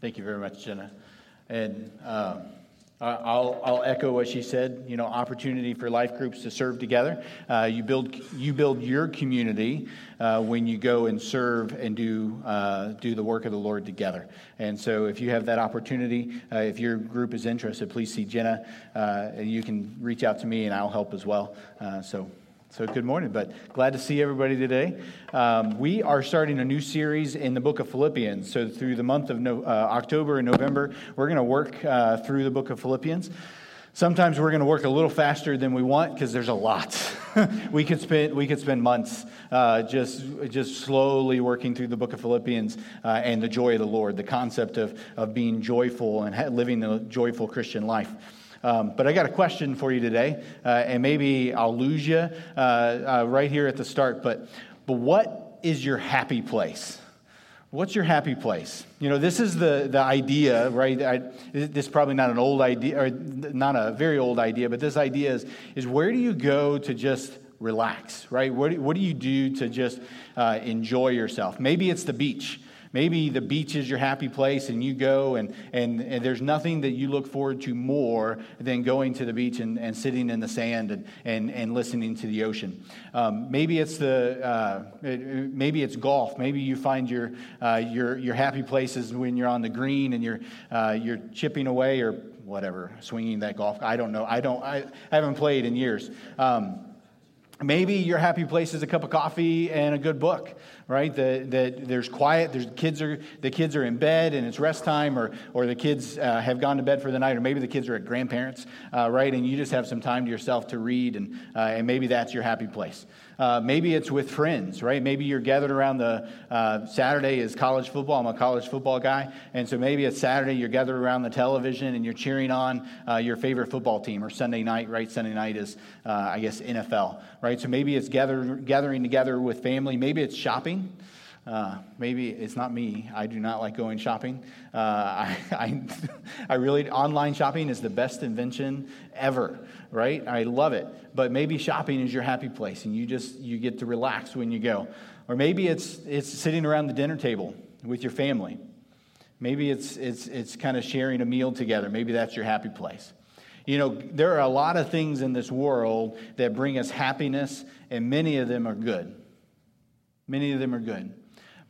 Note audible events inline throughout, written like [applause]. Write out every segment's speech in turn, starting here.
Thank you very much, Jenna. And um, I'll, I'll echo what she said. You know, opportunity for life groups to serve together. Uh, you build you build your community uh, when you go and serve and do uh, do the work of the Lord together. And so, if you have that opportunity, uh, if your group is interested, please see Jenna. Uh, and you can reach out to me, and I'll help as well. Uh, so so, good morning, but glad to see everybody today. Um, we are starting a new series in the book of Philippians. So, through the month of no, uh, October and November, we're going to work uh, through the book of Philippians. Sometimes we're going to work a little faster than we want because there's a lot. [laughs] we could spend we could spend months uh, just just slowly working through the book of Philippians uh, and the joy of the Lord, the concept of of being joyful and living the joyful Christian life. Um, but I got a question for you today, uh, and maybe I'll lose you uh, uh, right here at the start. But, but what is your happy place? What's your happy place? You know, this is the, the idea, right? I, this is probably not an old idea, or not a very old idea, but this idea is, is where do you go to just relax, right? What do, what do you do to just uh, enjoy yourself? Maybe it's the beach. Maybe the beach is your happy place and you go, and, and, and there's nothing that you look forward to more than going to the beach and, and sitting in the sand and, and, and listening to the ocean. Um, maybe, it's the, uh, maybe it's golf. Maybe you find your, uh, your, your happy places when you're on the green and you're, uh, you're chipping away or whatever, swinging that golf. I don't know. I, don't, I, haven't played in years. Um, Maybe your happy place is a cup of coffee and a good book, right? That, that there's quiet, there's kids are the kids are in bed and it's rest time, or or the kids uh, have gone to bed for the night, or maybe the kids are at grandparents, uh, right? And you just have some time to yourself to read, and uh, and maybe that's your happy place. Uh, maybe it's with friends, right? Maybe you're gathered around the uh, Saturday is college football. I'm a college football guy. And so maybe it's Saturday, you're gathered around the television and you're cheering on uh, your favorite football team, or Sunday night, right? Sunday night is, I guess, NFL, right? So maybe it's gather, gathering together with family. Maybe it's shopping. Uh, maybe it's not me. I do not like going shopping. Uh, [laughs] I, I, I, really, online shopping is the best invention ever, right? I love it. But maybe shopping is your happy place and you just, you get to relax when you go. Or maybe it's, it's sitting around the dinner table with your family. Maybe it's, it's, it's kind of sharing a meal together. Maybe that's your happy place. You know, there are a lot of things in this world that bring us happiness, and many of them are good. Many of them are good.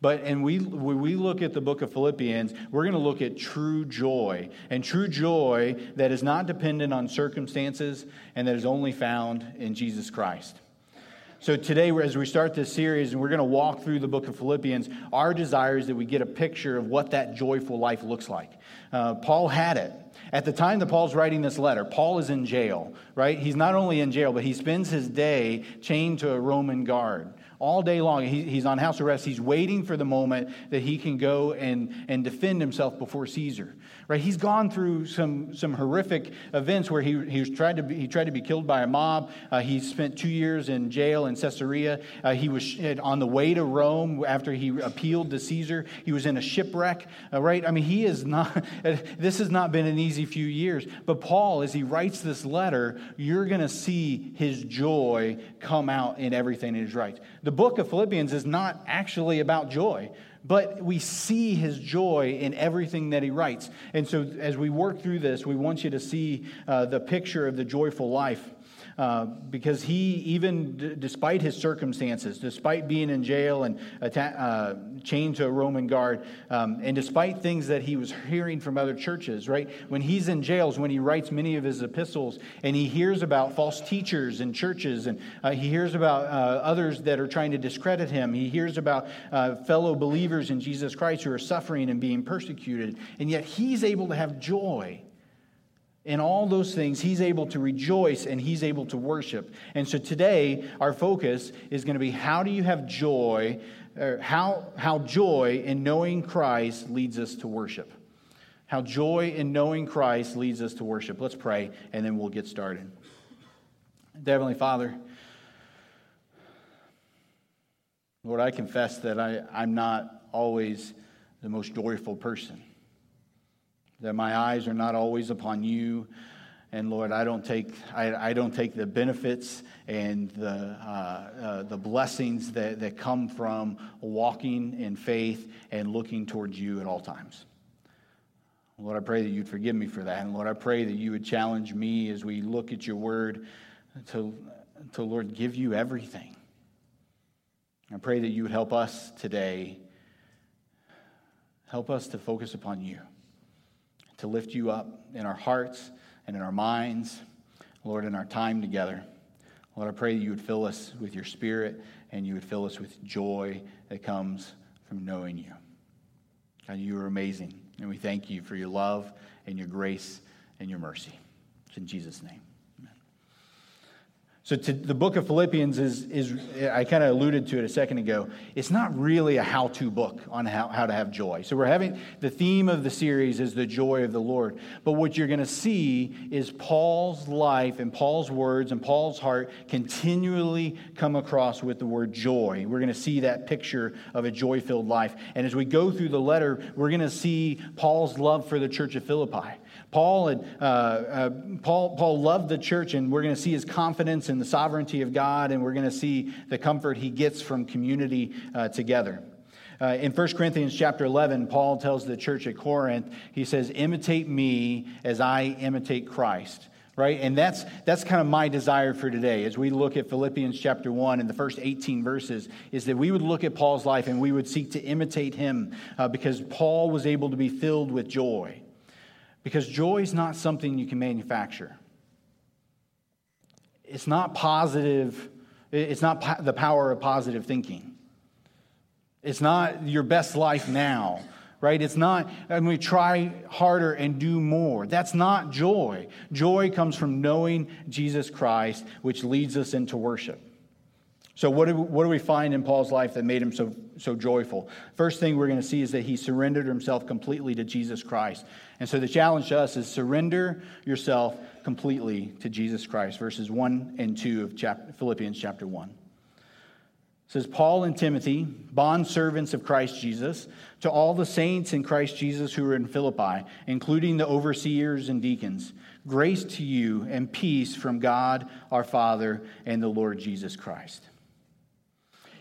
But and we when we look at the book of Philippians, we're going to look at true joy. And true joy that is not dependent on circumstances and that is only found in Jesus Christ. So today, as we start this series, and we're going to walk through the book of Philippians, our desire is that we get a picture of what that joyful life looks like. Uh, Paul had it. At the time that Paul's writing this letter, Paul is in jail, right? He's not only in jail, but he spends his day chained to a Roman guard all day long. He, he's on house arrest. He's waiting for the moment that he can go and, and defend himself before Caesar. Right? He's gone through some, some horrific events where he, he, tried to be, he tried to be killed by a mob. Uh, he spent two years in jail in Caesarea. Uh, he was on the way to Rome after he appealed to Caesar. He was in a shipwreck. Uh, right? I mean, he is not, [laughs] this has not been an easy few years. But Paul, as he writes this letter, you're going to see his joy come out in everything he writes. The book of Philippians is not actually about joy, but we see his joy in everything that he writes. And so, as we work through this, we want you to see uh, the picture of the joyful life uh, because he, even d- despite his circumstances, despite being in jail and atta- uh, chained to a Roman guard, um, and despite things that he was hearing from other churches, right? When he's in jails, when he writes many of his epistles, and he hears about false teachers in churches, and uh, he hears about uh, others that are trying to discredit him, he hears about uh, fellow believers in Jesus Christ who are suffering and being persecuted, and yet he's able to have joy in all those things, he's able to rejoice and he's able to worship. And so today, our focus is going to be how do you have joy, or how, how joy in knowing Christ leads us to worship. How joy in knowing Christ leads us to worship. Let's pray, and then we'll get started. Heavenly Father, Lord, I confess that I, I'm not always the most joyful person that my eyes are not always upon you. And Lord, I don't take, I, I don't take the benefits and the, uh, uh, the blessings that, that come from walking in faith and looking towards you at all times. Lord, I pray that you'd forgive me for that. And Lord, I pray that you would challenge me as we look at your word to, to Lord, give you everything. I pray that you would help us today, help us to focus upon you, to lift you up in our hearts and in our minds, Lord, in our time together. Lord, I pray that you would fill us with your spirit and you would fill us with joy that comes from knowing you. God, you are amazing. And we thank you for your love and your grace and your mercy. It's in Jesus' name. So, to, the book of Philippians is, is I kind of alluded to it a second ago. It's not really a how to book on how, how to have joy. So, we're having the theme of the series is the joy of the Lord. But what you're going to see is Paul's life and Paul's words and Paul's heart continually come across with the word joy. We're going to see that picture of a joy filled life. And as we go through the letter, we're going to see Paul's love for the church of Philippi. Paul, had, uh, uh, Paul, Paul loved the church, and we're going to see his confidence in the sovereignty of God, and we're going to see the comfort he gets from community uh, together. Uh, in 1 Corinthians chapter 11, Paul tells the church at Corinth, he says, Imitate me as I imitate Christ. Right? And that's, that's kind of my desire for today as we look at Philippians chapter 1 and the first 18 verses, is that we would look at Paul's life and we would seek to imitate him uh, because Paul was able to be filled with joy. Because joy is not something you can manufacture. It's not positive, it's not po- the power of positive thinking. It's not your best life now, right? It's not, and we try harder and do more. That's not joy. Joy comes from knowing Jesus Christ, which leads us into worship. So, what do, what do we find in Paul's life that made him so, so joyful? First thing we're going to see is that he surrendered himself completely to Jesus Christ. And so, the challenge to us is surrender yourself completely to Jesus Christ, verses 1 and 2 of chapter, Philippians chapter 1. It says, Paul and Timothy, bond servants of Christ Jesus, to all the saints in Christ Jesus who are in Philippi, including the overseers and deacons, grace to you and peace from God our Father and the Lord Jesus Christ.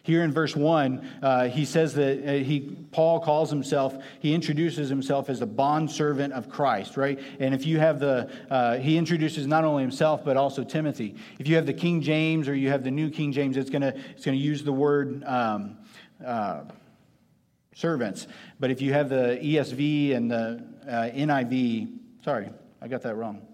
Here in verse 1, uh, he says that uh, he, Paul calls himself, he introduces himself as a bondservant of Christ, right? And if you have the, uh, he introduces not only himself, but also Timothy. If you have the King James or you have the New King James, it's going to it's gonna use the word um, uh, servants. But if you have the ESV and the uh, NIV, sorry, I got that wrong.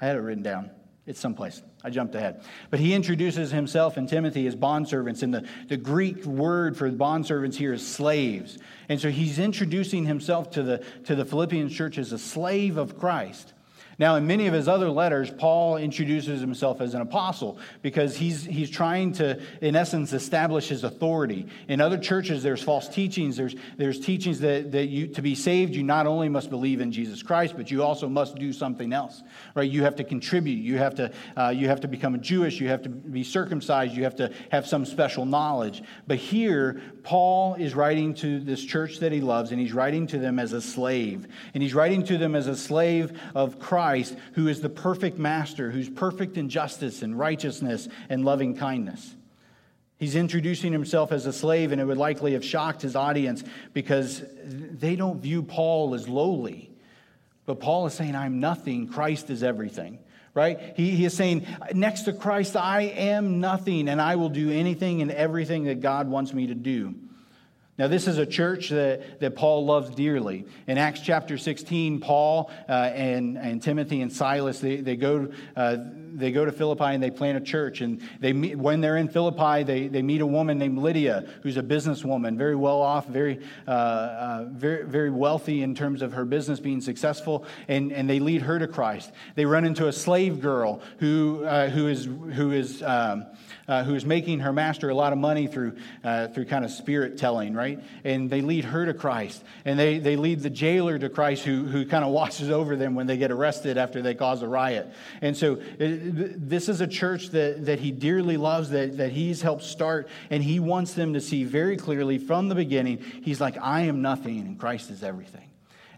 I had it written down. It's someplace. I jumped ahead. But he introduces himself and Timothy as bondservants. And the, the Greek word for bondservants here is slaves. And so he's introducing himself to the, to the Philippian church as a slave of Christ. Now, in many of his other letters, Paul introduces himself as an apostle because he's, he's trying to, in essence, establish his authority. In other churches, there's false teachings. There's, there's teachings that, that you, to be saved, you not only must believe in Jesus Christ, but you also must do something else, right? You have to contribute. You have to, uh, you have to become a Jewish. You have to be circumcised. You have to have some special knowledge. But here, Paul is writing to this church that he loves, and he's writing to them as a slave. And he's writing to them as a slave of Christ Christ, who is the perfect master, who's perfect in justice and righteousness and loving kindness. He's introducing himself as a slave, and it would likely have shocked his audience because they don't view Paul as lowly. But Paul is saying, I'm nothing, Christ is everything right? He, he, is saying, next to Christ, I am nothing, and I will do anything and everything that God wants me to do. Now, this is a church that, that Paul loves dearly. In Acts chapter 16, Paul uh, and, and Timothy and Silas, they, they, go, uh, they go to Philippi and they plant a church. And they meet, when they're in Philippi, they, they meet a woman named Lydia, who's a businesswoman, very well off, very, uh, uh, very, very wealthy in terms of her business being successful, and, and they lead her to Christ. They run into a slave girl who, uh, who is, who is um, uh, who is making her master a lot of money through, uh, through kind of spirit telling, right? And they lead her to Christ. And they, they lead the jailer to Christ, who, who kind of [laughs] watches over them when they get arrested after they cause a riot. And so it, this is a church that, that he dearly loves, that, that he's helped start, and he wants them to see very clearly from the beginning, he's like, I am nothing, and Christ is everything.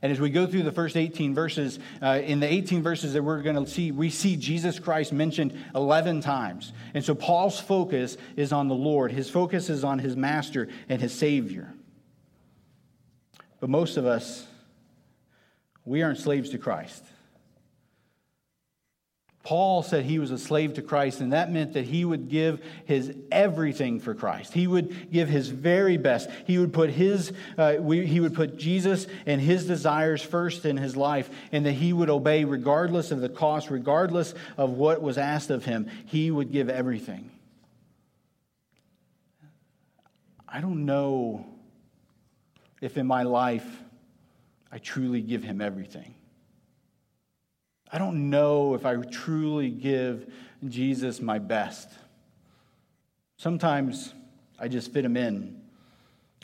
And as we go through the first 18 verses, uh, in the 18 verses that we're going to see, we see Jesus Christ mentioned 11 times. And so Paul's focus is on the Lord, his focus is on his master and his Savior. But most of us we aren't slaves to Christ. Paul said he was a slave to Christ, and that meant that he would give his everything for Christ. He would give his very best. He would put his, uh, we, he would put Jesus and his desires first in his life, and that he would obey regardless of the cost, regardless of what was asked of him. He would give everything. I don't know if in my life I truly give him everything. I don't know if I truly give Jesus my best. Sometimes I just fit him in.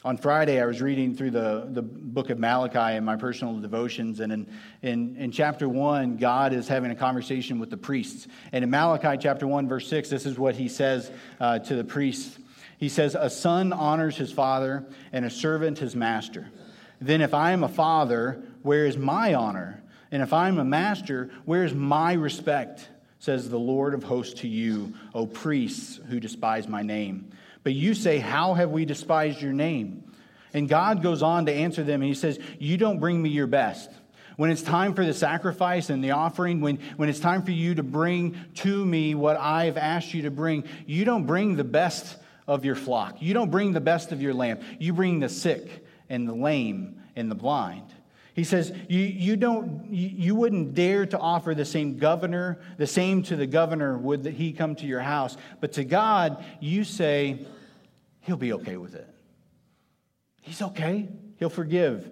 On Friday, I was reading through the, the book of Malachi in my personal devotions, and in, in, in chapter 1, God is having a conversation with the priests. And in Malachi chapter 1, verse 6, this is what he says uh, to the priests. He says, A son honors his father, and a servant his master. Then, if I am a father, where is my honor? And if I'm a master, where's my respect? Says the Lord of hosts to you, O priests who despise my name. But you say, How have we despised your name? And God goes on to answer them, and He says, You don't bring me your best. When it's time for the sacrifice and the offering, when, when it's time for you to bring to me what I've asked you to bring, you don't bring the best of your flock. You don't bring the best of your lamb. You bring the sick and the lame and the blind. He says, you, you, don't, you, wouldn't dare to offer the same governor, the same to the governor would that he come to your house. But to God, you say, he'll be okay with it. He's okay. He'll forgive.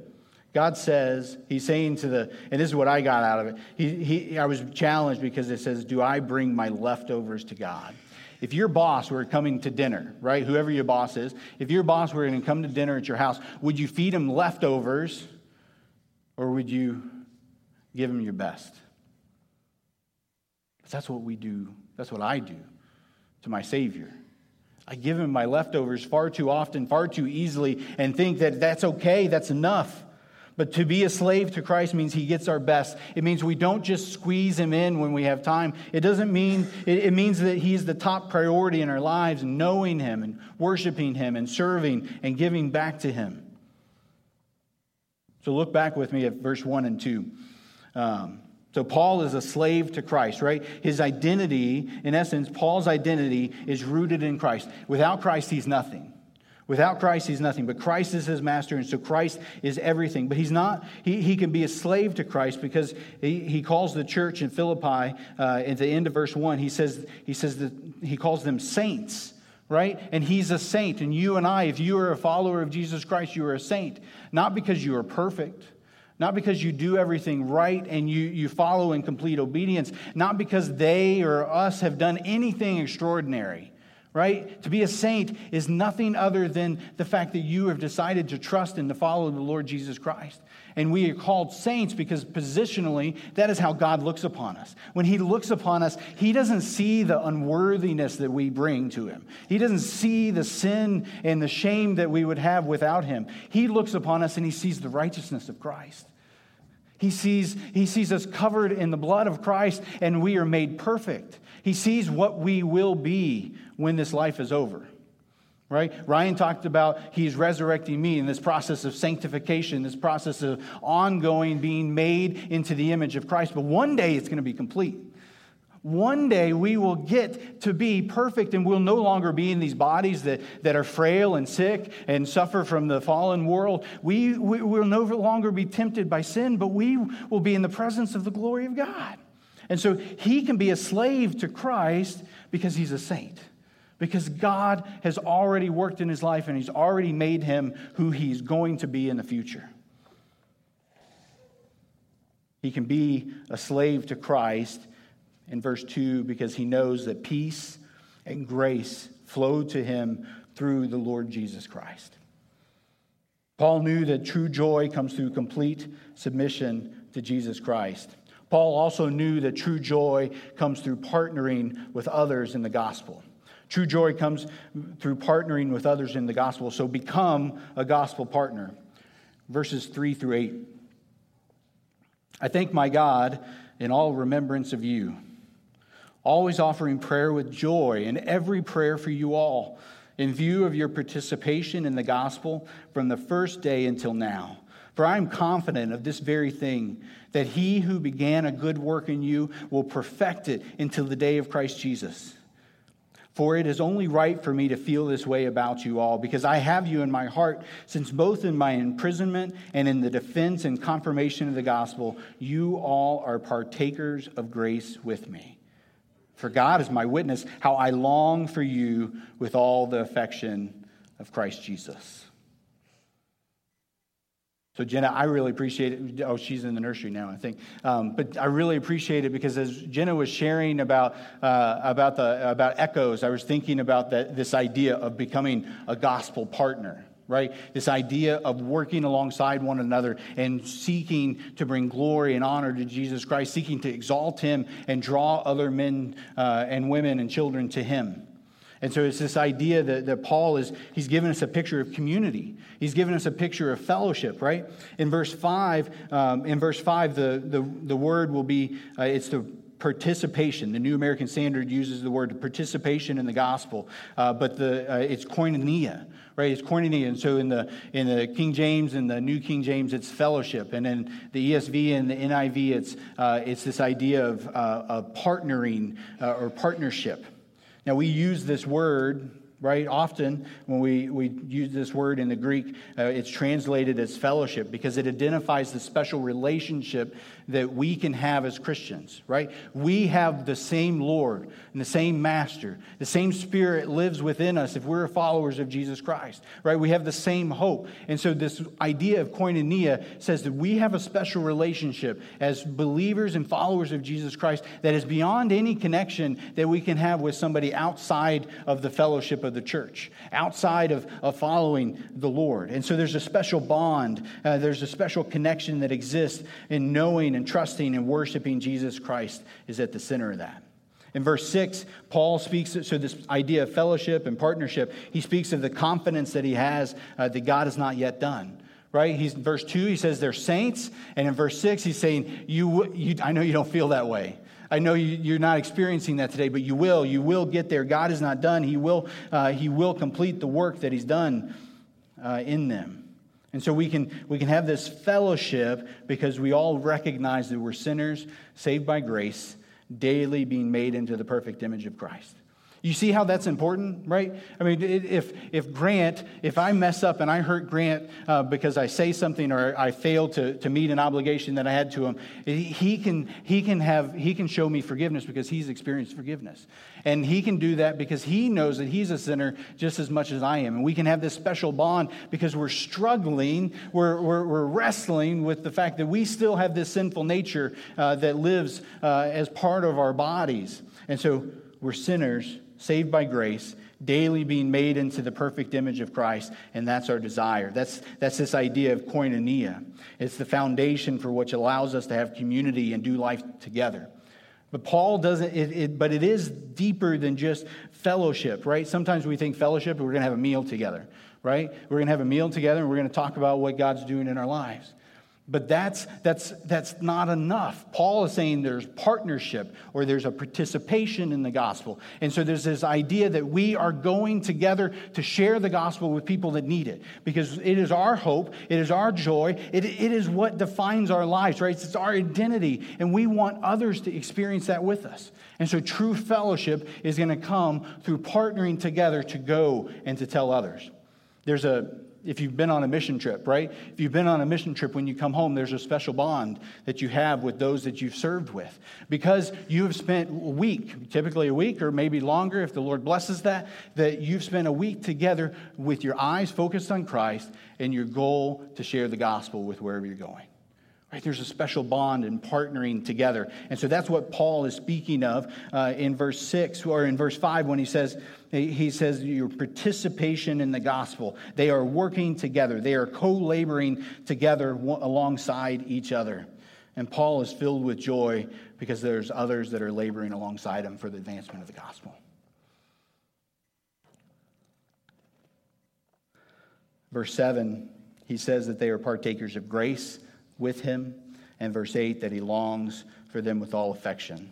God says, He's saying to the, and this is what I got out of it. He, he, I was challenged because it says, Do I bring my leftovers to God? If your boss were coming to dinner, right, whoever your boss is, if your boss were going to come to dinner at your house, would you feed him leftovers or would you give him your best? that's what we do. That's what I do to my Savior. I give him my leftovers far too often, far too easily, and think that that's okay, that's enough. But to be a slave to Christ means he gets our best. It means we don't just squeeze him in when we have time. It doesn't mean, it, means that he's the top priority in our lives knowing him and worshiping him and serving and giving back to him. So look back with me at verse 1 and 2. Um, so Paul is a slave to Christ, right? His identity, in essence, Paul's identity is rooted in Christ. Without Christ, he's nothing. Without Christ, he's nothing. But Christ is his master, and so Christ is everything. But he's not, he, he can be a slave to Christ because he, he calls the church in Philippi, uh, at the end of verse 1, he says, he says that he calls them saints right? And he's a saint. And you and I, if you are a follower of Jesus Christ, you are a saint. Not because you are perfect, not because you do everything right and you, you follow in complete obedience, not because they or us have done anything extraordinary right? To be a saint is nothing other than the fact that you have decided to trust and to follow the Lord Jesus Christ. And we are called saints because positionally, that is how God looks upon us. When He looks upon us, He doesn't see the unworthiness that we bring to Him, He doesn't see the sin and the shame that we would have without Him. He looks upon us and He sees the righteousness of Christ. He sees, he sees us covered in the blood of Christ and we are made perfect. He sees what we will be when this life is over. Right? Ryan talked about he's resurrecting me in this process of sanctification, this process of ongoing being made into the image of Christ. But one day it's going to be complete. One day we will get to be perfect and we'll no longer be in these bodies that, that are frail and sick and suffer from the fallen world. We, we will no longer be tempted by sin, but we will be in the presence of the glory of God. And so he can be a slave to Christ because he's a saint because God has already worked in his life and he's already made him who he's going to be in the future. He can be a slave to Christ in verse 2 because he knows that peace and grace flow to him through the Lord Jesus Christ. Paul knew that true joy comes through complete submission to Jesus Christ. Paul also knew that true joy comes through partnering with others in the gospel. True joy comes through partnering with others in the gospel. So become a gospel partner. Verses 3 through 8. I thank my God in all remembrance of you, always offering prayer with joy in every prayer for you all, in view of your participation in the gospel from the first day until now For I am confident of this very thing, that he who began a good work in you will perfect it until the day of Christ Jesus. For it is only right for me to feel this way about you all, because I have you in my heart, since both in my imprisonment and in the defense and confirmation of the gospel, you all are partakers of grace with me. For God is my witness, how I long for you with all the affection of Christ Jesus. So, Jenna, I really appreciate it. Oh, she's in the nursery now, I think. Um, but I really appreciate it because as Jenna was sharing about, uh, about, the, about echoes, I was thinking about that, this idea of becoming a gospel partner, right? This idea of working alongside one another and seeking to bring glory and honor to Jesus Christ, seeking to exalt him and draw other men uh, and women and children to him. And so it's this idea that, that Paul is, he's given us a picture of community. He's given us a picture of fellowship, right? In verse 5, um, in verse 5, the, the, the word will be, uh, it's the participation. The New American Standard uses the word participation in the gospel, uh, but the, uh, it's koinonia, right? It's koinonia. And so in the, in the King James and the New King James, it's fellowship. And in the ESV and the NIV, it's, uh, it's this idea of, uh, of partnering uh, or partnership. Now, we use this word, right, often when we, we use this word in the Greek, uh, it's translated as fellowship because it identifies the special relationship that we can have as Christians, right? We have the same Lord and the same Master. The same Spirit lives within us if we're followers of Jesus Christ, right? We have the same hope. And so, this idea of koinonia says that we have a special relationship as believers and followers of Jesus Christ that is beyond any connection that we can have with somebody outside of the fellowship of the church, outside of, of following the Lord. And so, there's a special bond, uh, there's a special connection that exists in knowing and trusting and worshiping Jesus Christ is at the center of that. In verse 6, Paul speaks, so this idea of fellowship and partnership, he speaks of the confidence that he has uh, that God has not yet done. Right? He's verse 2, he says they're saints. And in verse 6, he's saying, you, you, I know you don't feel that way. I know you, are not experiencing that today, but you will. You will get there. God is not done. He will, uh, he will complete the work that he's done uh, in them. And so we can, we can have this fellowship because we all recognize that we're sinners, saved by grace, daily being made into the perfect image of Christ. You see how that's important, right? I mean, if, if Grant, if I mess up and I hurt Grant uh, because I say something or I fail to, to meet an obligation that I had to him, he can, he, can have, he can show me forgiveness because he's experienced forgiveness. And he can do that because he knows that he's a sinner just as much as I am. And we can have this special bond because we're struggling, we're, we're, we're wrestling with the fact that we still have this sinful nature uh, that lives uh, as part of our bodies. And so we're sinners saved by grace, daily being made into the perfect image of Christ, and that's our desire. That's, that's this idea of koinonia. It's the foundation for which allows us to have community and do life together. But Paul doesn't, it, it, but it is deeper than just fellowship, right? Sometimes we think fellowship, we're going to have a meal together, right? We're going to have a meal together and we're going to talk about what God's doing in our lives. But that's, that's, that's not enough. Paul is saying there's partnership or there's a participation in the gospel. And so there's this idea that we are going together to share the gospel with people that need it because it is our hope, it is our joy, it, it is what defines our lives, right? It's our identity, and we want others to experience that with us. And so true fellowship is going to come through partnering together to go and to tell others. There's a if you've been on a mission trip, right? If you've been on a mission trip, when you come home, there's a special bond that you have with those that you've served with. Because you have spent a week, typically a week or maybe longer if the Lord blesses that, that you've spent a week together with your eyes focused on Christ and your goal to share the gospel with wherever you're going. Right? There's a special bond in partnering together. And so that's what Paul is speaking of uh, in verse 6 or in verse 5 when he says, he says your participation in the gospel. They are working together, they are co laboring together alongside each other. And Paul is filled with joy because there's others that are laboring alongside him for the advancement of the gospel. Verse 7, he says that they are partakers of grace with him. And verse 8, that he longs for them with all affection.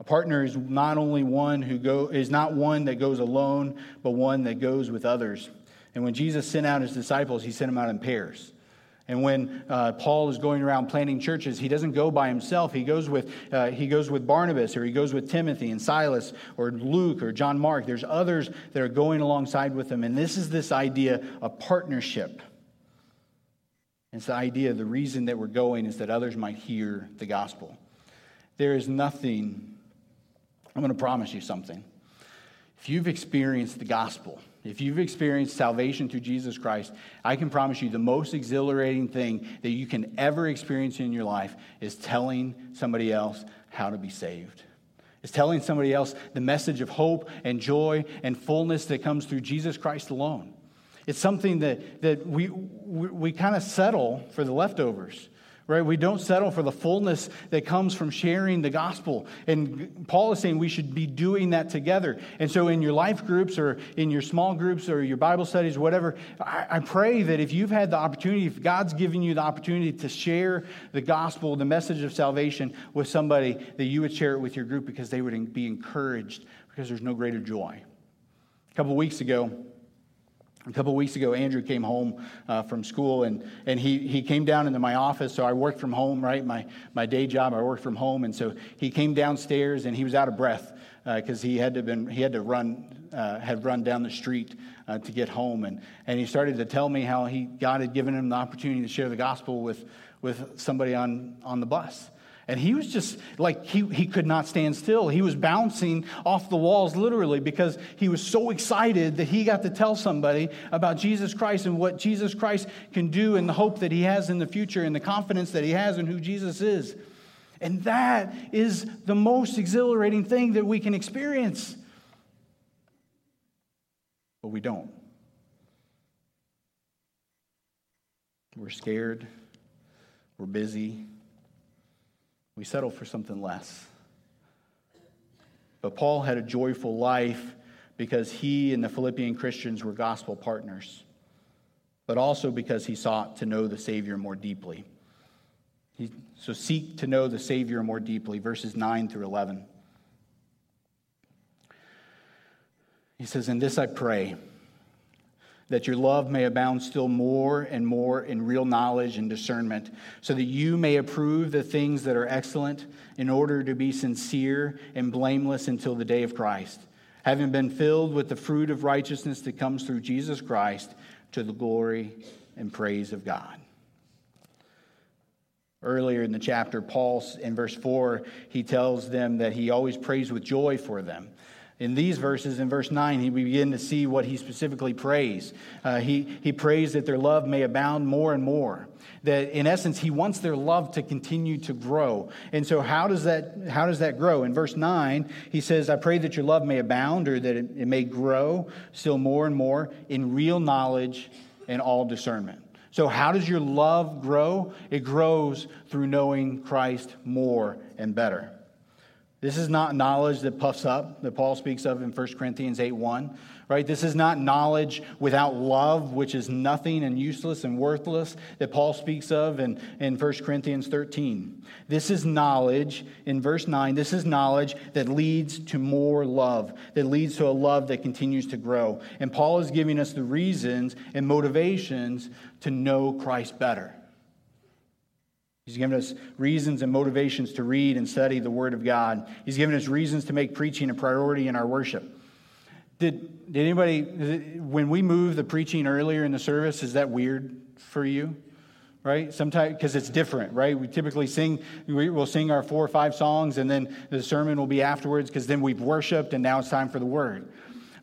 A partner is not only one who go, is not one that goes alone, but one that goes with others. And when Jesus sent out his disciples, he sent them out in pairs. And when uh, Paul is going around planting churches, he doesn't go by himself. He goes with uh, he goes with Barnabas, or he goes with Timothy and Silas, or Luke, or John Mark. There's others that are going alongside with him, and this is this idea of partnership. It's the idea. The reason that we're going is that others might hear the gospel. There is nothing. I'm going to promise you something. If you've experienced the gospel if you've experienced salvation through Jesus Christ, I can promise you the most exhilarating thing that you can ever experience in your life is telling somebody else how to be saved. It's telling somebody else the message of hope and joy and fullness that comes through Jesus Christ alone. It's something that, that we, we, we kind of settle for the leftovers right? We don't settle for the fullness that comes from sharing the gospel. And Paul is saying we should be doing that together. And so, in your life groups or in your small groups or your Bible studies, whatever, I, I pray that if you've had the opportunity, if God's given you the opportunity to share the gospel, the message of salvation with somebody, that you would share it with your group because they would be encouraged because there's no greater joy. A couple weeks ago, a couple weeks ago, Andrew came home uh, from school and, and he, he came down into my office. So I worked from home, right? My, my day job, I worked from home. And so he came downstairs and he was out of breath because uh, he had to been he had to run uh, had run down the street uh, to get home and and he started to tell me how he God had given him the opportunity to share the gospel with with somebody on on the bus and he was just like, he, he could not stand still. He was bouncing off the walls literally because he was so excited that he got to tell somebody about Jesus Christ and what Jesus Christ can do and the hope that he has in the future and the confidence that he has in who Jesus is. And that is the most exhilarating thing that we can experience. But we don't. We're scared. We're busy. We settle for something less. But Paul had a joyful life because he and the Philippian Christians were gospel partners, but also because he sought to know the Savior more deeply. He, so seek to know the Savior more deeply, verses 9 through 11. He says, In this I pray that your love may abound still more and more in real knowledge and discernment, so that you may approve the things that are excellent in order to be sincere and blameless until the day of Christ, having been filled with the fruit of righteousness that comes through Jesus Christ to the glory and praise of God. Earlier in the chapter, Paul, in verse 4, he tells them that he always prays with joy for them in these verses, in verse 9, we begin to see what he specifically prays. Uh, he, he prays that their love may abound more and more. That in essence, he wants their love to continue to grow. And so, how does that, how does that grow? In verse 9, he says, I pray that your love may abound or that it, it may grow still more and more in real knowledge and all discernment. So, how does your love grow? It grows through knowing Christ more and better. This is not knowledge that puffs up, that Paul speaks of in 1 Corinthians 8 1, right? This is not knowledge without love, which is nothing and useless and worthless, that Paul speaks of in, in 1 Corinthians 13. This is knowledge, in verse 9, this is knowledge that leads to more love, that leads to a love that continues to grow. And Paul is giving us the reasons and motivations to know Christ better. He's given us reasons and motivations to read and study the Word of God. He's given us reasons to make preaching a priority in our worship. Did, did anybody, when we move the preaching earlier in the service, is that weird for you? Right? Sometimes, because it's different, right? We typically sing, we'll sing our four or five songs, and then the sermon will be afterwards, because then we've worshiped, and now it's time for the Word.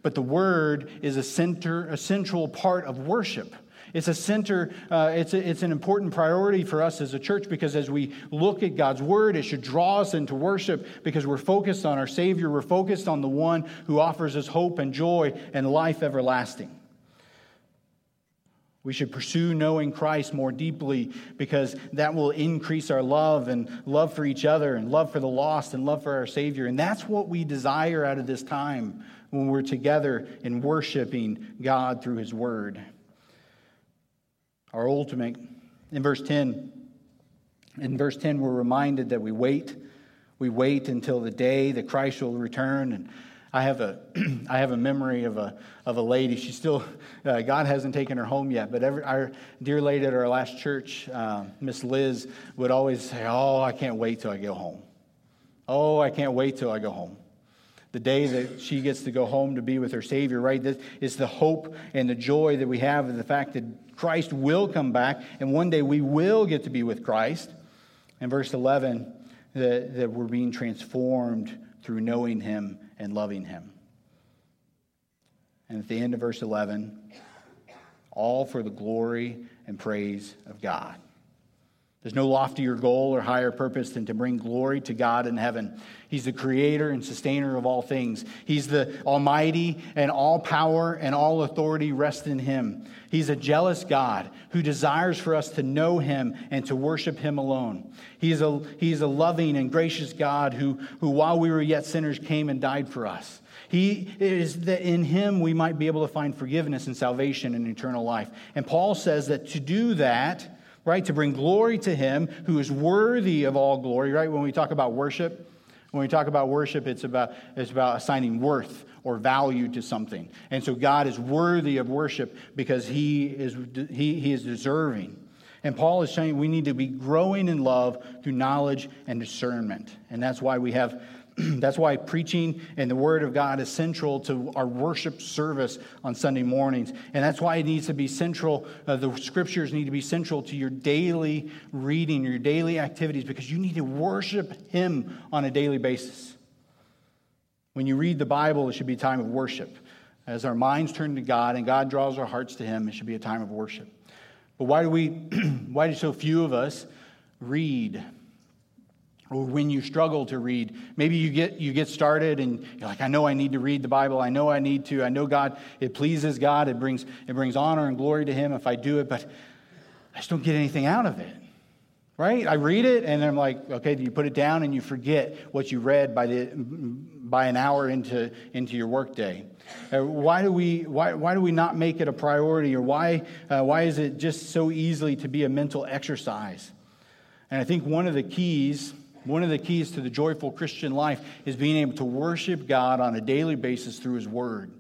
But the Word is a, center, a central part of worship. It's a center, uh, it's, a, it's an important priority for us as a church because as we look at God's word, it should draw us into worship because we're focused on our Savior. We're focused on the one who offers us hope and joy and life everlasting. We should pursue knowing Christ more deeply because that will increase our love and love for each other and love for the lost and love for our Savior. And that's what we desire out of this time when we're together in worshiping God through His Word. Our ultimate, in verse 10, in verse 10, we're reminded that we wait. We wait until the day that Christ will return. And I have a, [clears throat] I have a memory of a, of a lady. She still, uh, God hasn't taken her home yet, but every, our dear lady at our last church, uh, Miss Liz, would always say, Oh, I can't wait till I go home. Oh, I can't wait till I go home. The day that she gets to go home to be with her Savior, right? This is the hope and the joy that we have of the fact that Christ will come back, and one day we will get to be with Christ. In verse 11, that, that we're being transformed through knowing Him and loving him. And at the end of verse 11, all for the glory and praise of God. There's no loftier goal or higher purpose than to bring glory to God in heaven. He's the creator and sustainer of all things. He's the Almighty, and all power and all authority rest in Him. He's a jealous God who desires for us to know Him and to worship Him alone. He's a, he's a loving and gracious God who, who, while we were yet sinners, came and died for us. He is that in Him we might be able to find forgiveness and salvation and eternal life. And Paul says that to do that, right? To bring glory to him who is worthy of all glory, right? When we talk about worship, when we talk about worship, it's about, it's about assigning worth or value to something. And so God is worthy of worship because he is, he, he is deserving. And Paul is saying we need to be growing in love through knowledge and discernment. And that's why we have [clears throat] That's why preaching and the Word of God is central to our worship service on Sunday mornings. And that's why it needs to be central, uh, the scriptures need to be central to your daily reading, your daily activities, because you need to worship Him on a daily basis. When you read the Bible, it should be a time of worship. As our minds turn to God and God draws our hearts to Him, it should be a time of worship. But why do we, [clears throat] why do so few of us read? Or when you struggle to read maybe you get you get started and you're like i know i need to read the bible. I know i need to. I know god it pleases god. It brings it brings honor and glory to him if i do it but i just don't get anything out of it right? I read it and i'm like okay you put it down and you forget what you read by the by an hour into into your workday uh, why do we why, why do we not make it a priority or why uh, why is it just so easily to be a mental exercise? And i think one of the keys one of the keys to the joyful Christian life is being able to worship God on a daily basis through His Word.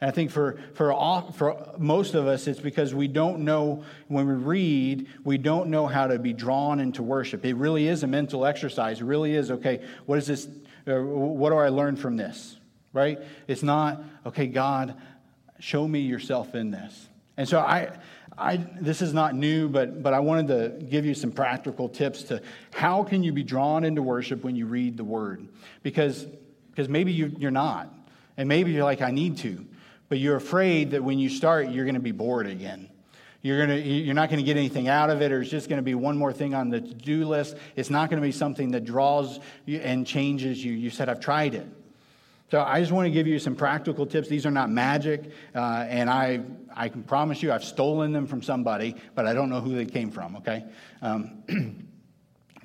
And I think for, for, all, for most of us, it's because we don't know, when we read, we don't know how to be drawn into worship. It really is a mental exercise. It really is, okay, what is this? Uh, what do I learn from this? Right? It's not, okay, God, show me yourself in this. And so I, I, this is not new, but, but I wanted to give you some practical tips to how can you be drawn into worship when you read the word? Because, because maybe you, you're not. And maybe you're like, I need to. But you're afraid that when you start, you're going to be bored again. You're, gonna, you're not going to get anything out of it, or it's just going to be one more thing on the to do list. It's not going to be something that draws you and changes you. You said, I've tried it. So I just want to give you some practical tips. These are not magic, uh, and I, I can promise you I've stolen them from somebody, but I don't know who they came from, okay? Um, [clears throat]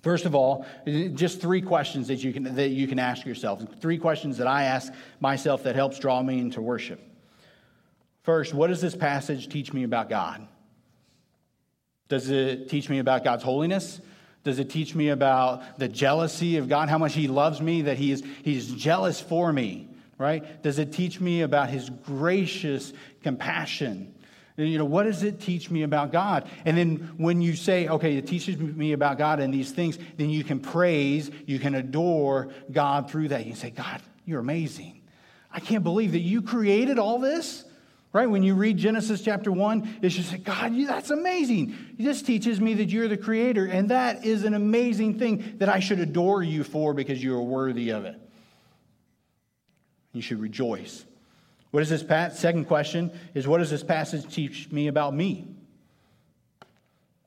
First of all, just three questions that you, can, that you can ask yourself. Three questions that I ask myself that helps draw me into worship. First, what does this passage teach me about God? Does it teach me about God's holiness? Does it teach me about the jealousy of God, how much He loves me, that He is He's jealous for me, right? Does it teach me about His gracious compassion? You know, what does it teach me about God? And then when you say, okay, it teaches me about God and these things, then you can praise, you can adore God through that. You can say, God, you're amazing. I can't believe that you created all this. Right? When you read Genesis chapter 1, it's just like, God, that's amazing. This teaches me that you're the creator, and that is an amazing thing that I should adore you for because you are worthy of it. You should rejoice. What is this? Second question is what does this passage teach me about me?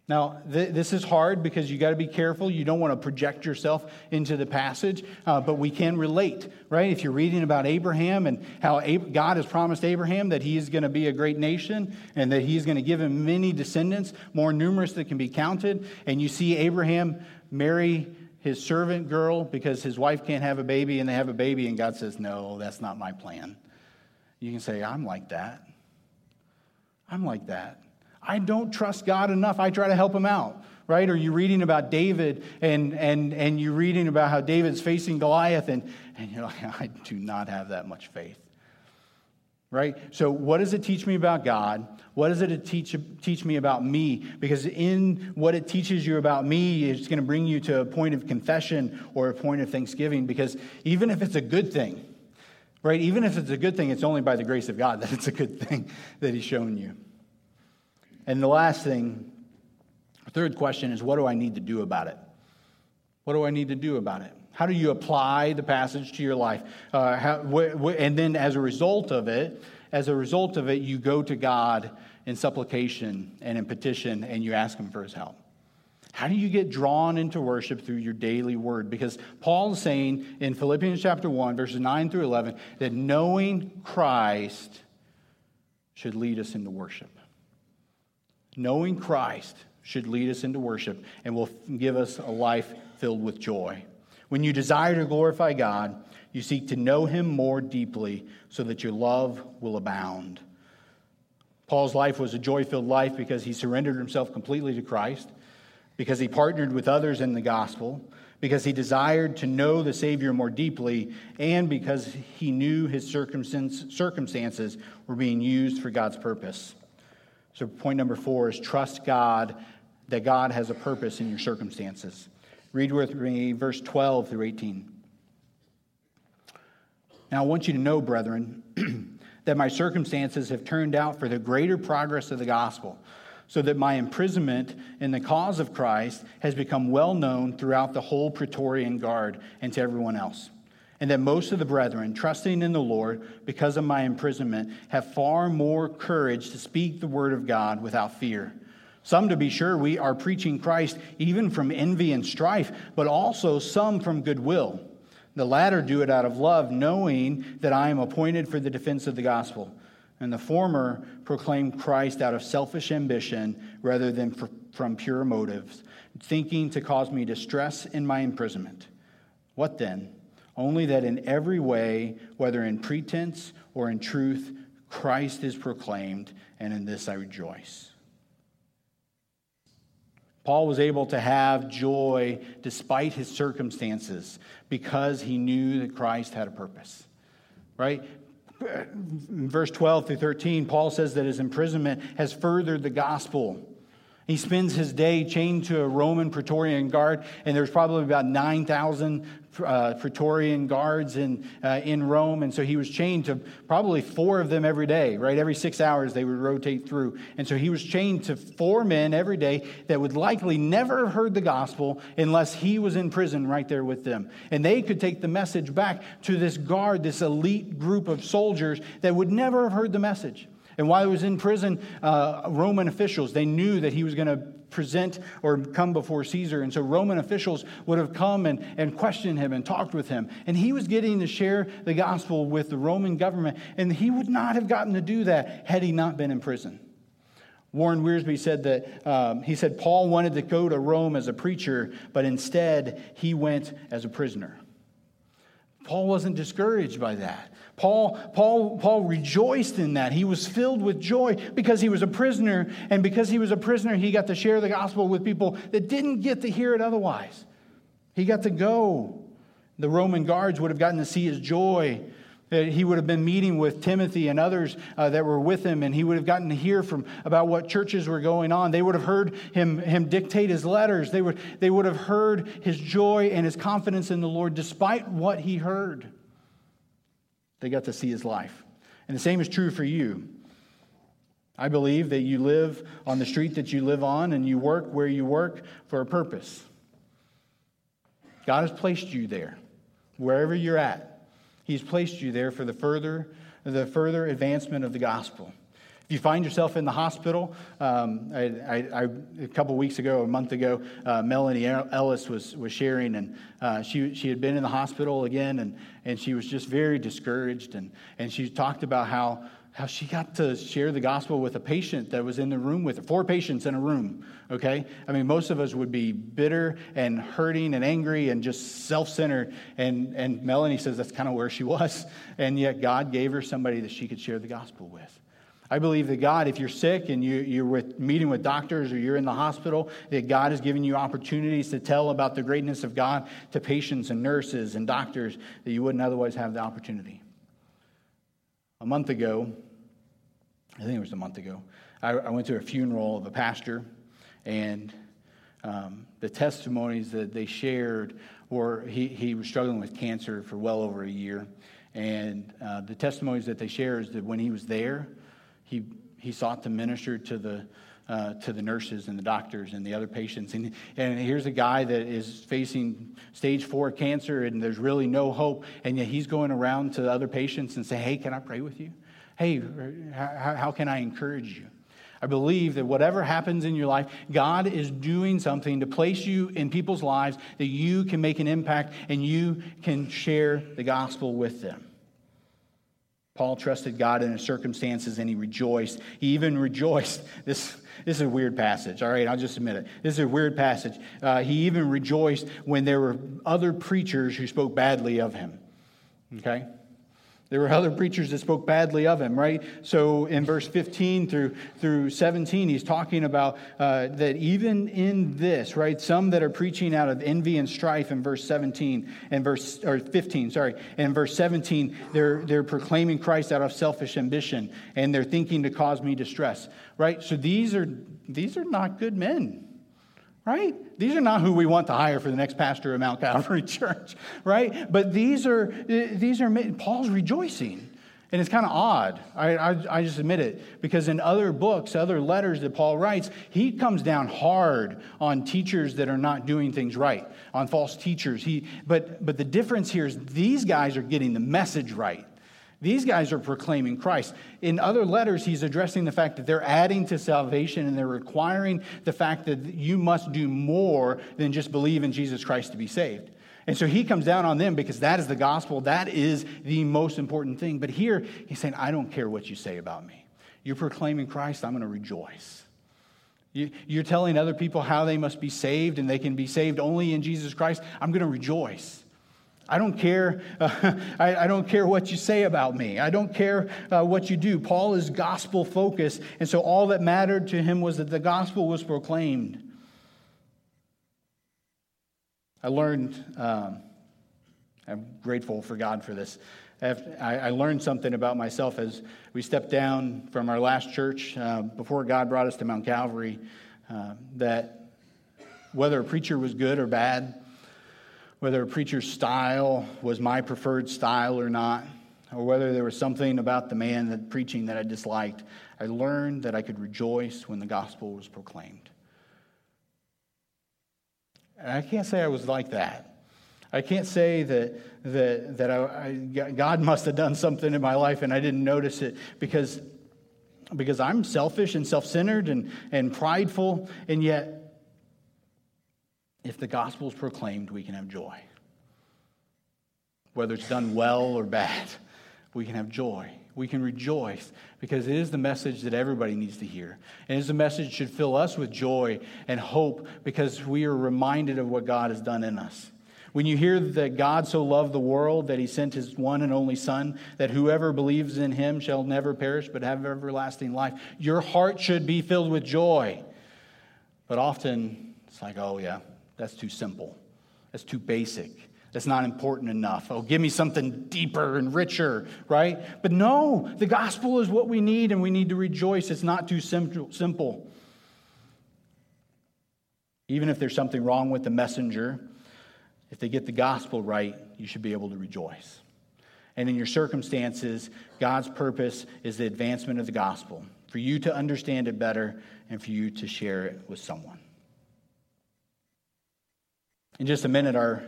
Now, th- this is hard because you got to be careful. You don't want to project yourself into the passage, uh, but we can relate, right? If you're reading about Abraham and how Ab- God has promised Abraham that he is going to be a great nation and that he's going to give him many descendants, more numerous that can be counted, and you see Abraham marry his servant girl because his wife can't have a baby and they have a baby, and God says, No, that's not my plan. You can say, I'm like that. I'm like that. I don't trust God enough. I try to help him out. right? Or you're reading about David and, and, and you're reading about how David's facing Goliath, and, and you're like, [laughs] I do not have that much faith. Right? So, what does it teach me about God? What does it teach, teach me about me? Because in what it teaches you about me, it's going to bring you to a point of confession or a point of thanksgiving. Because even if it's a good thing, right? Even if it's a good thing, it's only by the grace of God [laughs] that it's a good thing that He's shown you. And the last thing Third question is what do I need to do about it? What do I need to do about it? How do you apply the passage to your life? Uh, how, wh- wh- and then, as a result of it, as a result of it, you go to God in supplication and in petition, and you ask Him for His help. How do you get drawn into worship through your daily word? Because Paul is saying in Philippians chapter 1, verses 9 through 11, that knowing Christ should lead us into worship. Knowing Christ should lead us into worship and will give us a life filled with joy. When you desire to glorify God, you seek to know Him more deeply so that your love will abound. Paul's life was a joy filled life because he surrendered himself completely to Christ, because he partnered with others in the gospel, because he desired to know the Savior more deeply, and because he knew his circumstances were being used for God's purpose. So, point number four is trust God that God has a purpose in your circumstances. Read with me verse 12 through 18. Now, I want you to know, brethren, [clears throat] that my circumstances have turned out for the greater progress of the gospel, so that my imprisonment in the cause of Christ has become well known throughout the whole Praetorian Guard and to everyone else. And that most of the brethren, trusting in the Lord because of my imprisonment, have far more courage to speak the word of God without fear. Some, to be sure, we are preaching Christ even from envy and strife, but also some from goodwill. The latter do it out of love, knowing that I am appointed for the defense of the gospel. And the former proclaim Christ out of selfish ambition rather than from pure motives, thinking to cause me distress in my imprisonment. What then? Only that in every way, whether in pretense or in truth, Christ is proclaimed, and in this I rejoice. Paul was able to have joy despite his circumstances because he knew that Christ had a purpose. Right? In verse 12 through 13, Paul says that his imprisonment has furthered the gospel. He spends his day chained to a Roman Praetorian guard, and there's probably about 9,000 uh, Praetorian guards in, uh, in Rome. And so he was chained to probably four of them every day, right? Every six hours they would rotate through. And so he was chained to four men every day that would likely never have heard the gospel unless he was in prison right there with them. And they could take the message back to this guard, this elite group of soldiers that would never have heard the message. And while he was in prison, uh, Roman officials, they knew that he was going to present or come before Caesar. And so Roman officials would have come and, and questioned him and talked with him. And he was getting to share the gospel with the Roman government. And he would not have gotten to do that had he not been in prison. Warren Wiersbe said that um, he said Paul wanted to go to Rome as a preacher, but instead he went as a prisoner. Paul wasn't discouraged by that. Paul, Paul, Paul rejoiced in that. He was filled with joy because he was a prisoner, and because he was a prisoner, he got to share the gospel with people that didn't get to hear it otherwise. He got to go. The Roman guards would have gotten to see his joy. He would have been meeting with Timothy and others uh, that were with him, and he would have gotten to hear from about what churches were going on. They would have heard him, him dictate his letters. They would, they would have heard his joy and his confidence in the Lord despite what he heard. They got to see his life. And the same is true for you. I believe that you live on the street that you live on and you work where you work for a purpose. God has placed you there, wherever you're at. He's placed you there for the further, the further advancement of the gospel. If you find yourself in the hospital, um, I, I, I, a couple weeks ago, a month ago, uh, Melanie Ellis was, was sharing, and uh, she, she had been in the hospital again, and, and she was just very discouraged. And, and she talked about how, how she got to share the gospel with a patient that was in the room with her, four patients in a room, okay? I mean, most of us would be bitter and hurting and angry and just self centered. And, and Melanie says that's kind of where she was. [laughs] And yet God gave her somebody that she could share the gospel with. I believe that God, if you're sick and you, you're with, meeting with doctors or you're in the hospital, that God has given you opportunities to tell about the greatness of God to patients and nurses and doctors that you wouldn't otherwise have the opportunity. A month ago, I think it was a month ago, I, I went to a funeral of a pastor, and um, the testimonies that they shared were he, he was struggling with cancer for well over a year. And uh, the testimonies that they share is that when he was there, he, he sought to minister to the, uh, to the nurses and the doctors and the other patients. And, and here's a guy that is facing stage four cancer and there's really no hope. And yet he's going around to the other patients and say, Hey, can I pray with you? Hey, how, how can I encourage you? I believe that whatever happens in your life, God is doing something to place you in people's lives that you can make an impact and you can share the gospel with them. Paul trusted God in his circumstances and he rejoiced. He even rejoiced. [laughs] This, this is a weird passage, all right? I'll just admit it. This is a weird passage. Uh, he even rejoiced when there were other preachers who spoke badly of him, okay? There were other preachers that spoke badly of him, right? So in verse 15 through, through 17, he's talking about uh, that even in this, right? Some that are preaching out of envy and strife in verse 17 and verse, or 15, sorry. And verse 17, they're, they're proclaiming Christ out of selfish ambition and they're thinking to cause me distress, right? So these are, these are not good men right? These are not who we want to hire for the next pastor of Mount Calvary [laughs] Church, right? But these are, these are, Paul's rejoicing. And it's kind of odd. I, I, I, just admit it. Because in other books, other letters that Paul writes, he comes down hard on teachers that are not doing things right, on false teachers. He, but, but the difference here is these guys are getting the message right. These guys are proclaiming Christ. In other letters, he's addressing the fact that they're adding to salvation and they're requiring the fact that you must do more than just believe in Jesus Christ to be saved. And so he comes down on them because that is the gospel. That is the most important thing. But here, he's saying, I don't care what you say about me. You're proclaiming Christ, I'm going to rejoice. You're telling other people how they must be saved and they can be saved only in Jesus Christ. I'm going to rejoice. I don't care. Uh, [laughs] I, I, don't care what you say about me. I don't care uh, what you do. Paul is gospel focused, and so all that mattered to him was that the gospel was proclaimed. I learned. Um, I'm grateful for God for this. I learned something about myself as we stepped down from our last church uh, before God brought us to Mount Calvary. Uh, that whether a preacher was good or bad, whether a preacher's style was my preferred style or not, or whether there was something about the man that preaching that I disliked, I learned that I could rejoice when the gospel was proclaimed. And I can't say I was like that. I can't say that, that, that I, I, God must have done something in my life and I didn't notice it because, because I'm selfish and self centered and, and prideful, and yet if the gospel is proclaimed, we can have joy. Whether it's done well or bad, we can have joy. We can rejoice because it is the message that everybody needs to hear. And it's a message that should fill us with joy and hope because we are reminded of what God has done in us. When you hear that God so loved the world that he sent his one and only Son, that whoever believes in him shall never perish but have everlasting life, your heart should be filled with joy. But often it's like, oh, yeah, that's too simple. That's too basic. That's not important enough. Oh, give me something deeper and richer, right? But no, the gospel is what we need, and we need to rejoice. It's not too simple. Even if there's something wrong with the messenger, if they get the gospel right, you should be able to rejoice. And in your circumstances, God's purpose is the advancement of the gospel, for you to understand it better and for you to share it with someone. In just a minute, our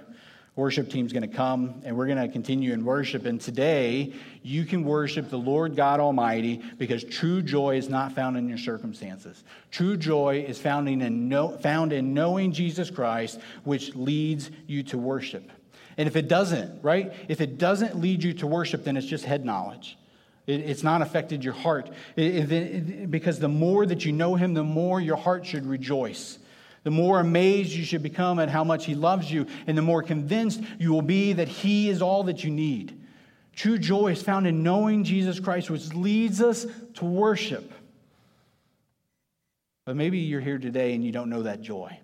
worship team's going to come and we're going to continue in worship. And today, you can worship the Lord God Almighty because true joy is not found in your circumstances. True joy is found in, found in knowing Jesus Christ, which leads you to worship. And if it doesn't, right? If it doesn't lead you to worship, then it's just head knowledge. It, it's not affected your heart. It, it, because the more that you know Him, the more your heart should rejoice the more amazed you should become at how much He loves you, and the more convinced you will be that He is all that you need True joy is found in knowing Jesus Christ, which leads us to worship. But maybe you're here today and you don't know that joy.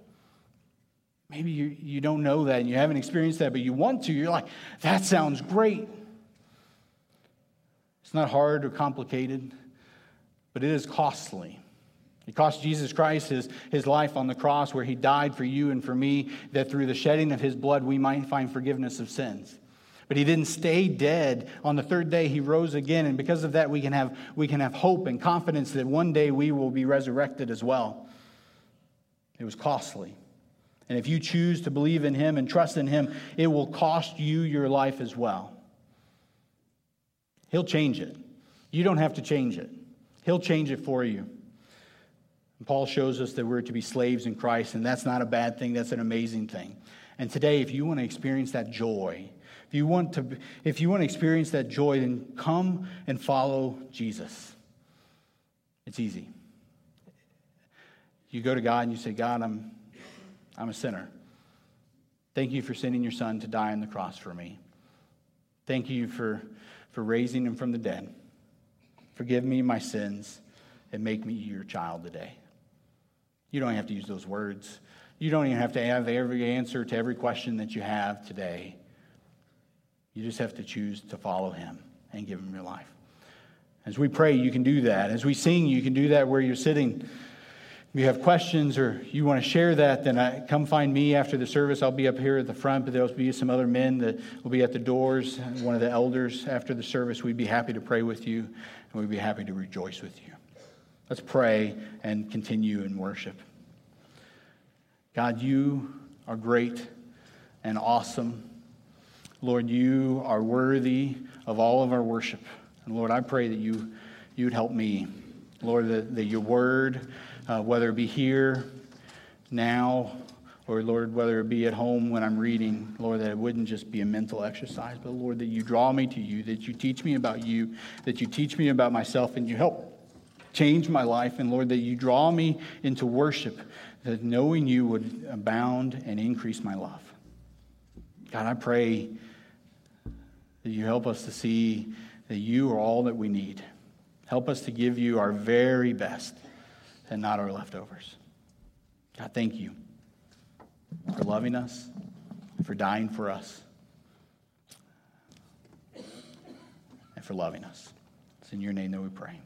Maybe you, you don't know that and you haven't experienced that, but you want to. You're like, that sounds great. It's not hard or complicated, but it is costly. It cost Jesus Christ his, his life on the cross where he died for you and for me, that through the shedding of his blood we might find forgiveness of sins. But he didn't stay dead. On the third day, he rose again. And because of that, we can have, we can have hope and confidence that one day we will be resurrected as well. It was costly. And if you choose to believe in him and trust in him, it will cost you your life as well. He'll change it. You don't have to change it, he'll change it for you. And Paul shows us that we're to be slaves in Christ, and that's not a bad thing, that's an amazing thing. And today, if you want to experience that joy, if you want to, if you want to experience that joy, then come and follow Jesus. It's easy. You go to God and you say, God, I'm, I'm a sinner. Thank you for sending your son to die on the cross for me. Thank you for, for raising him from the dead. Forgive me my sins and make me your child today. You don't have to use those words. You don't even have to have every answer to every question that you have today. You just have to choose to follow him and give him your life. As we pray, you can do that. As we sing, you can do that where you're sitting. If you have questions or you want to share that, then I, come find me after the service. I'll be up here at the front, but there'll be some other men that will be at the doors. One of the elders after the service. We'd be happy to pray with you, and we'd be happy to rejoice with you. Let's pray and continue in worship. God, you are great and awesome. Lord, you are worthy of all of our worship. And Lord, I pray that you, you'd help me. Lord, that, that your word, uh, whether it be here, now, or Lord, whether it be at home when I'm reading, Lord, that it wouldn't just be a mental exercise, but Lord, that you draw me to you, that you teach me about you, that you teach me about myself, and you help change my life. And Lord, that you draw me into worship, that knowing you would abound and increase my love. God, I pray that you help us to see that you are all that we need. Help us to give you our very best and not our leftovers. God, thank you for loving us, for dying for us, and for loving us. It's in your name that we pray.